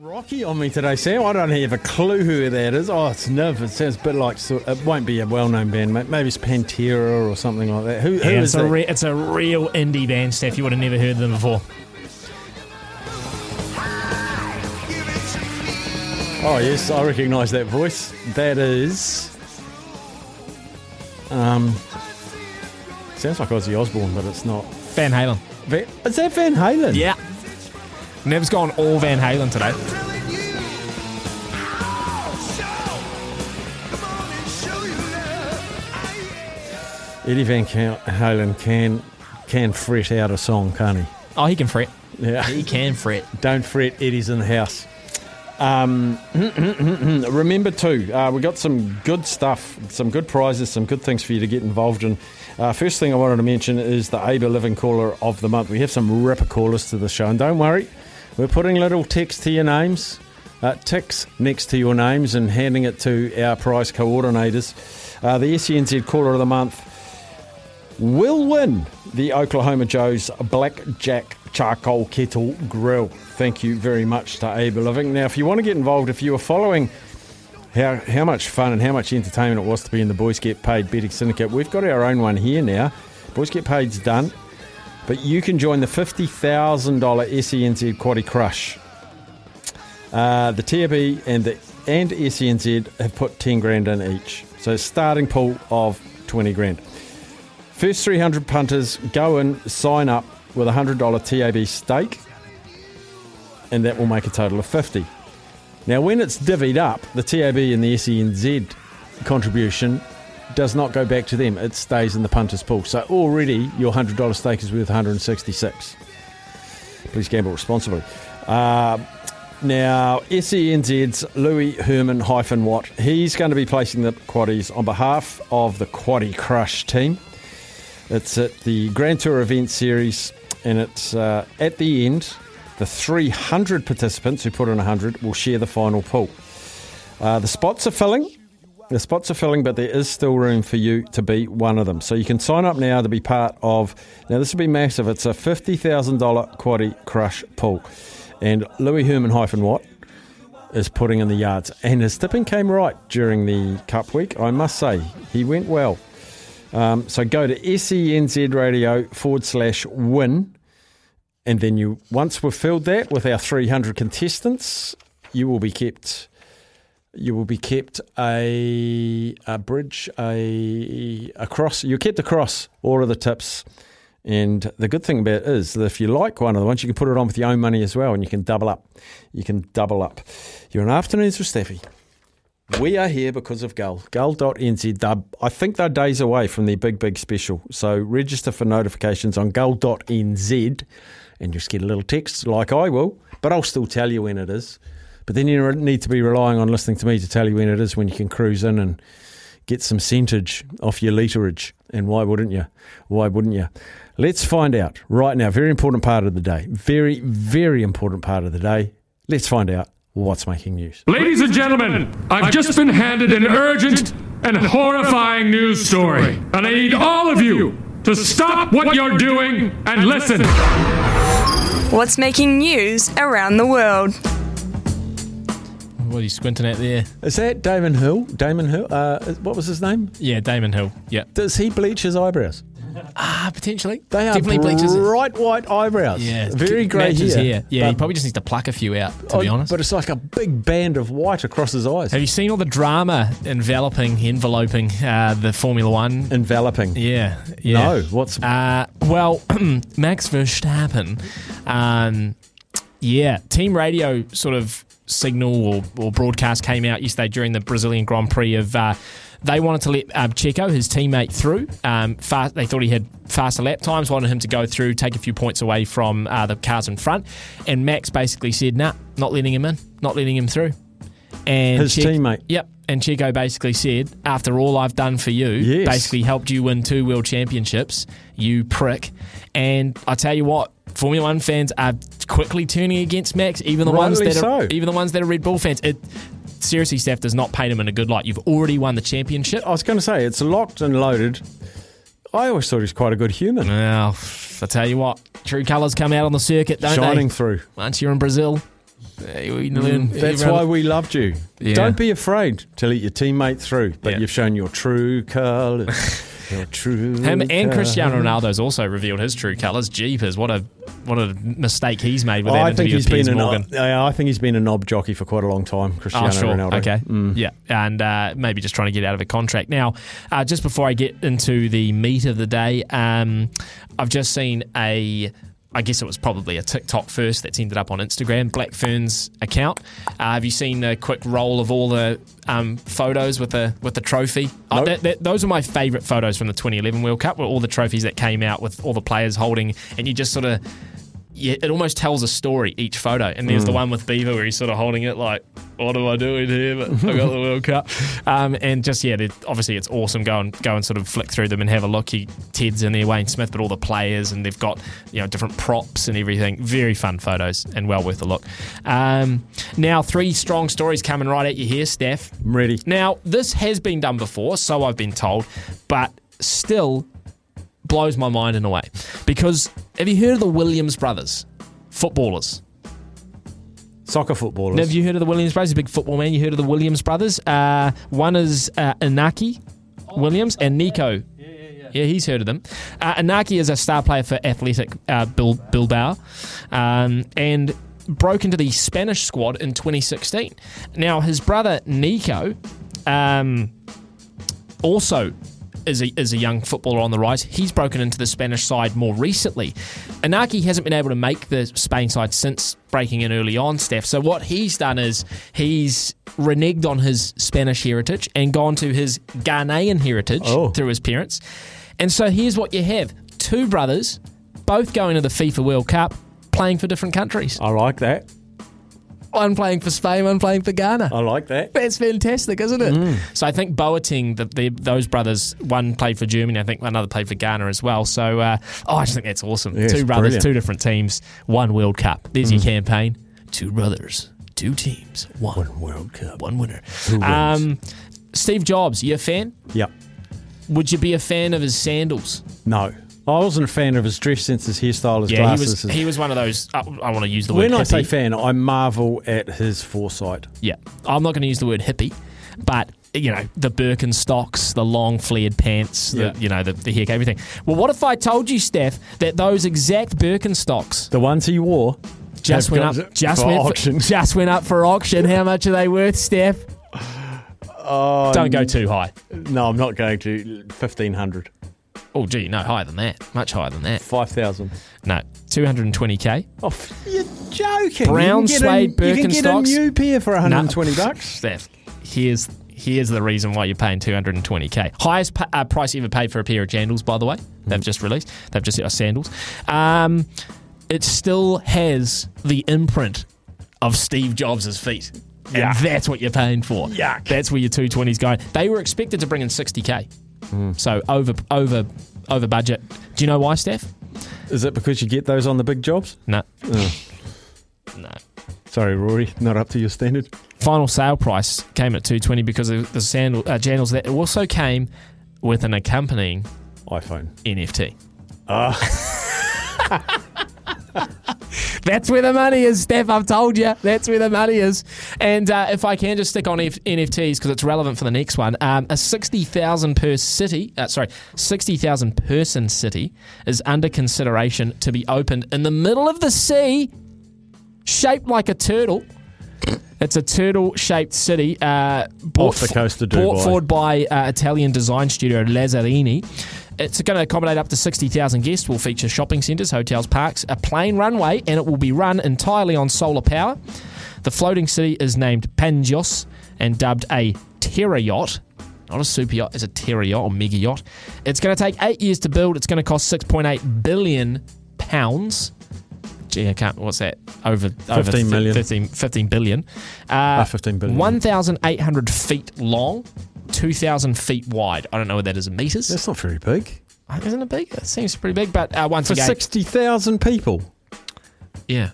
Rocky on me today, Sam. I don't have a clue who that is. Oh, it's Niv. It sounds a bit like it won't be a well-known band. Maybe it's Pantera or something like that. Who, who Yeah, it's, a re- it's a real indie band, Steph. You would have never heard of them before. oh yes, I recognise that voice. That is. Um, sounds like Ozzy Osbourne, but it's not. Van Halen. Va- Is that Van Halen? Yeah. Nev's gone all Van Halen today. Eddie Van Halen can can fret out a song, can't he? Oh, he can fret. Yeah. He can fret. Don't fret, Eddie's in the house. Um, remember too, uh, we got some good stuff, some good prizes, some good things for you to get involved in. Uh, first thing I wanted to mention is the Able Living Caller of the Month. We have some ripper callers to the show, and don't worry, we're putting little text to your names, uh, ticks next to your names, and handing it to our prize coordinators. Uh, the SENZ Caller of the Month will win the Oklahoma Joe's Blackjack Charcoal Kettle Grill. Thank you very much to Able Living. Now, if you want to get involved, if you are following how, how much fun and how much entertainment it was to be in the Boys Get Paid Betting Syndicate, we've got our own one here now. Boys Get Paid's done, but you can join the $50,000 SENZ Quaddy Crush. Uh, the TAB and the and SENZ have put 10 grand in each. So starting pool of 20 grand. First 300 punters go in, sign up with a $100 TAB stake, and that will make a total of 50. Now, when it's divvied up, the TAB and the SENZ contribution does not go back to them. It stays in the punters pool. So already your $100 stake is worth 166. Please gamble responsibly. Uh, now, SENZ's Louis Herman hyphen Watt, he's going to be placing the quaddies on behalf of the Quaddy Crush team. It's at the Grand Tour Event Series, and it's uh, at the end. The 300 participants who put in 100 will share the final pool. Uh, the spots are filling. The spots are filling, but there is still room for you to be one of them. So you can sign up now to be part of. Now this will be massive. It's a fifty thousand dollar Quaddy Crush pool, and Louis Herman hyphen Watt is putting in the yards, and his tipping came right during the Cup week. I must say he went well. Um, so go to SENZ Radio forward slash win, and then you once we've filled that with our 300 contestants, you will be kept. You will be kept a a bridge a across. You're kept across all of the tips, and the good thing about it is that if you like one of the ones, you can put it on with your own money as well, and you can double up. You can double up. You're an afternoons with Steffi. We are here because of Gull. Gull.nz. I think they're days away from their big, big special. So register for notifications on gull.nz and you just get a little text like I will, but I'll still tell you when it is. But then you need to be relying on listening to me to tell you when it is when you can cruise in and get some centage off your literage. And why wouldn't you? Why wouldn't you? Let's find out right now. Very important part of the day. Very, very important part of the day. Let's find out what's making news. Ladies and gentlemen, I've just been handed an urgent and horrifying news story. And I need all of you to stop what you're doing and listen. What's making news around the world? What are you squinting at there? Is that Damon Hill? Damon Hill? Uh, what was his name? Yeah, Damon Hill. Yeah. Does he bleach his eyebrows? Ah, potentially. They are Definitely bleaches. bright white eyebrows. Yeah. very grey matches hair. Yeah, he But- probably just needs to pluck a few out, to be oh, honest. But it's like a big band of white across his eyes. Have you seen all the drama enveloping, enveloping uh, the Formula One? Enveloping. Yeah, yeah. No, what's Uh, well, Max Verstappen um, Yeah, team radio sort of signal or, or broadcast came out yesterday during the Brazilian Grand Prix of. Uh, they wanted to let um, Checo, his teammate, through. Um, fast, they thought he had faster lap times, wanted him to go through, take a few points away from uh, the cars in front. And Max basically said, nah, not letting him in, not letting him through. And His teammate. Yep. And Checo basically said, after all I've done for you, Yes. basically helped you win two world championships, you prick. And I tell you what, Formula One fans are quickly turning against Max, even the ones Rightly that are even the ones that are Red Bull fans. It seriously, Steph does not paint him in a good light. You've already won the championship. I was going to say it's locked and loaded. I always thought he's quite a good human, Well, I tell you what, true colours come out on the circuit, don't shining they? through. Once you're in Brazil, you mm, learn. That's why we loved you. Yeah. Don't be afraid to let your teammate through, but Yeah. you've shown your true colours. true Him and Cristiano. Ronaldo's also revealed his true colours. Jeepers, what a what a mistake he's made with that I think interview he's with Piers been Morgan. yeah, I think he's been a knob jockey for quite a long time. Cristiano Oh, sure. Ronaldo. Okay. Mm. Yeah. And uh, maybe just trying to get out of a contract. Now, uh, just before I get into the meat of the day, um, I've just seen a. I guess it was probably a TikTok first that's ended up on Instagram, Black Ferns account. Uh, have you seen the quick roll of all the um, photos with the with the trophy? Oh, Nope. that, that, those are my favourite photos from the 2011 World Cup, were all the trophies that came out with all the players holding, and you just sort of yeah, it almost tells a story each photo. And there's the one with Beaver where he's sort of holding it like, "What am I doing here?" But I got the World Cup. Um, and just yeah, obviously it's awesome. Go and go and sort of flick through them and have a look. He, Ted's in there, Wayne Smith, but all the players and they've got you know different props and everything. Very fun photos and well worth a look. Um, now three strong stories coming right at you here, Steph. I'm ready. Now, this has been done before, so I've been told, but still blows my mind in a way. Because have you heard of the Williams brothers? Footballers. Soccer footballers. Have you heard of the Williams brothers? He's a big football man. You heard of the Williams brothers? Uh, one is uh, Inaki Williams and Nico. Yeah, he's heard of them. Uh, Inaki is a star player for Athletic uh, Bil- Bilbao um, and broke into the Spanish squad in 2016. Now, his brother Nico um, also is a, is a young footballer on the rise. He's broken into the Spanish side more recently. Inaki hasn't been able to make the Spain side since breaking in early on, Steph. So what he's done is he's reneged on his Spanish heritage and gone to his Ghanaian heritage Oh. through his parents. And so here's what you have. Two brothers, both going to the FIFA World Cup, playing for different countries. I like that. One playing for Spain, one playing for Ghana. I like that. That's fantastic, isn't it? Mm. So I think Boateng, the, the, those brothers, one played for Germany, I think another played for Ghana as well. So, uh, oh, I just think that's awesome. Yeah, two brothers, brilliant. Mm. two different teams, one World Cup. There's your campaign. Two brothers, two teams, one, World Cup. one winner. Who wins? Um, Steve Jobs, you a fan? Yep. Would you be a fan of his sandals? No. I wasn't a fan of his dress sense, his hairstyle, his Yeah, he glasses. was. his- He was one of those. Uh, I, I want to use the word. when I say fan, I marvel at his foresight. Yeah, I'm not going to use the word hippie, but you know the Birkenstocks, the long flared pants, Yeah. the, you know the, the hair, everything. Well, what if I told you, Steph, that those exact Birkenstocks The ones he wore just went up, just for went auction. For, just went up for auction? How much are they worth, Steph? Oh, Don't go too high. No, I'm not going to. 1500 Oh, gee, no, higher than that. Much higher than that. 5000 No, 220k. Oh, you're joking. Brown you suede a, You can get a Birkenstocks? new pair for 120 bucks. Steph, here's here's the reason why you're paying 220k. Highest pa- uh, price ever paid for a pair of sandals, by the way. They've just released. They've just uh, sandals. Um, it still has the imprint of Steve Jobs' feet. And that's what you're paying for. Yuck. That's where your 220's going. They were expected to bring in 60k. Mm. So over over over budget. Do you know why, Steph? Is it because you get those on the big jobs? No. Oh. No. Sorry, Rory, not up to your standard. final sale price came at 220 because of the sandal uh, jandals that also came with an accompanying iPhone. NFT. Ah. That's where the money is, Steph. I've told you. That's where the money is. And uh, if I can just stick on F- NFTs because it's relevant for the next one, um, a sixty thousand per city, uh, sorry, sixty thousand person city is under consideration to be opened in the middle of the sea, shaped like a turtle. It's a turtle-shaped city, uh, bought Off the coast of brought Dubai. forward by uh, Italian design studio Lazzarini. It's going to accommodate up to 60,000 guests, will feature shopping centres, hotels, parks, a plane runway, and it will be run entirely on solar power. The floating city is named Pangeos and dubbed a Terra yacht. Not a super yacht, it's a Terra yacht or mega yacht. It's going to take eight years to build. It's going to cost 6.8 billion pounds. Gee, I can't. What's that? Over 15 million. 15, 15 billion. Uh, 15 billion. 1,800 feet long, 2,000 feet wide. I don't know what that is in meters. That's not very big. Isn't it big? It seems pretty big, but uh, once For again, 60,000 people. yeah.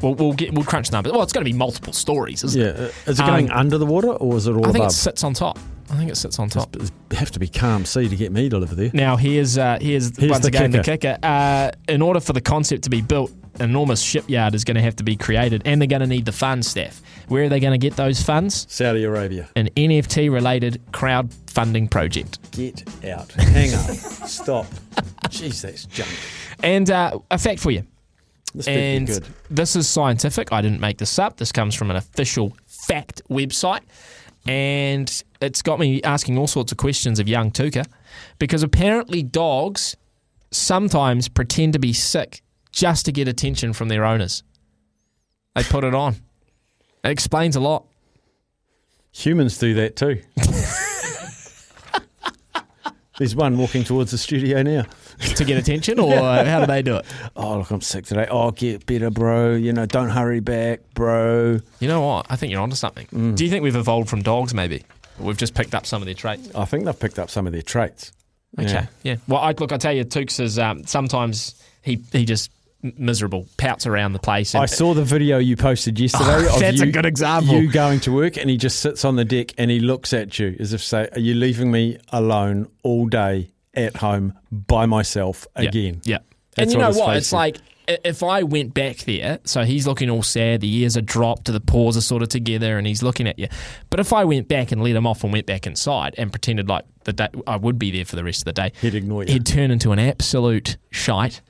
We'll, we'll get we'll crunch numbers. Well, it's going to be multiple stories, isn't Yeah. it? uh, Is it going Um, under the water or is it all I think above? it sits on top. I think it sits on top. It have to be calm sea to get me to live there. Now here's uh, here's, Here's once the again the kicker. kicker. Uh, in order for the concept to be built, enormous shipyard is going to have to be created, and they're going to need the fund staff. Where are they going to get those funds? Saudi Arabia. An NFT related crowdfunding project. Get out. Hang on. Stop. Jeez, that's junk. And uh, a fact for you. This And good. this is scientific. I didn't make this up. This comes from an official fact website. And it's got me asking all sorts of questions of young Tuka because apparently dogs sometimes pretend to be sick just to get attention from their owners. They put it on. It explains a lot. Humans do that too. There's one walking towards the studio now. To get attention, or how do they do it? Oh, look, I'm sick today. Oh, get better, bro. You know, don't hurry back, bro. You know what? I think you're onto something. Do you think we've evolved from dogs, maybe? We've just picked up some of their traits. I think they've picked up some of their traits. Okay. Yeah. Yeah. Well, I, look, I tell you, Tukes is um, sometimes he he just miserable, pouts around the place. And I saw the video you posted yesterday. Oh, of that's a you, good example. You going to work and he just sits on the deck and he looks at you as if say, "Are you leaving me alone all day at home by myself again?" Yeah. That's and you know what his what? face It's like if I went back there, so he's looking all sad, the ears are dropped, the paws are sort of together, and he's looking at you. But if I went back and let him off and went back inside and pretended like the day, I would be there for the rest of the day, He'd ignore you. He'd turn into an absolute shite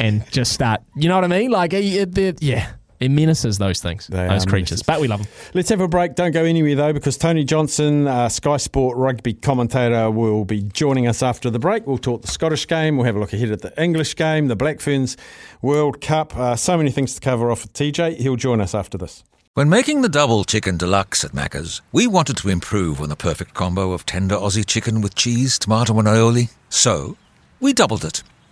and just start. You know what I mean? Like, he- they're- yeah, it menaces those things, They those creatures. menaces. But we love them. Let's have a break. Don't go anywhere though, because Tony Johnson, uh, Sky Sport rugby commentator, will be joining us after the break. We'll talk the Scottish game. We'll have a look ahead at the English game, the Black Ferns World Cup. Uh, so many things to cover off with TJ. He'll join us after this. When making the double chicken deluxe at Macca's, we wanted to improve on the perfect combo of tender Aussie chicken with cheese, tomato, and aioli. So, we doubled it.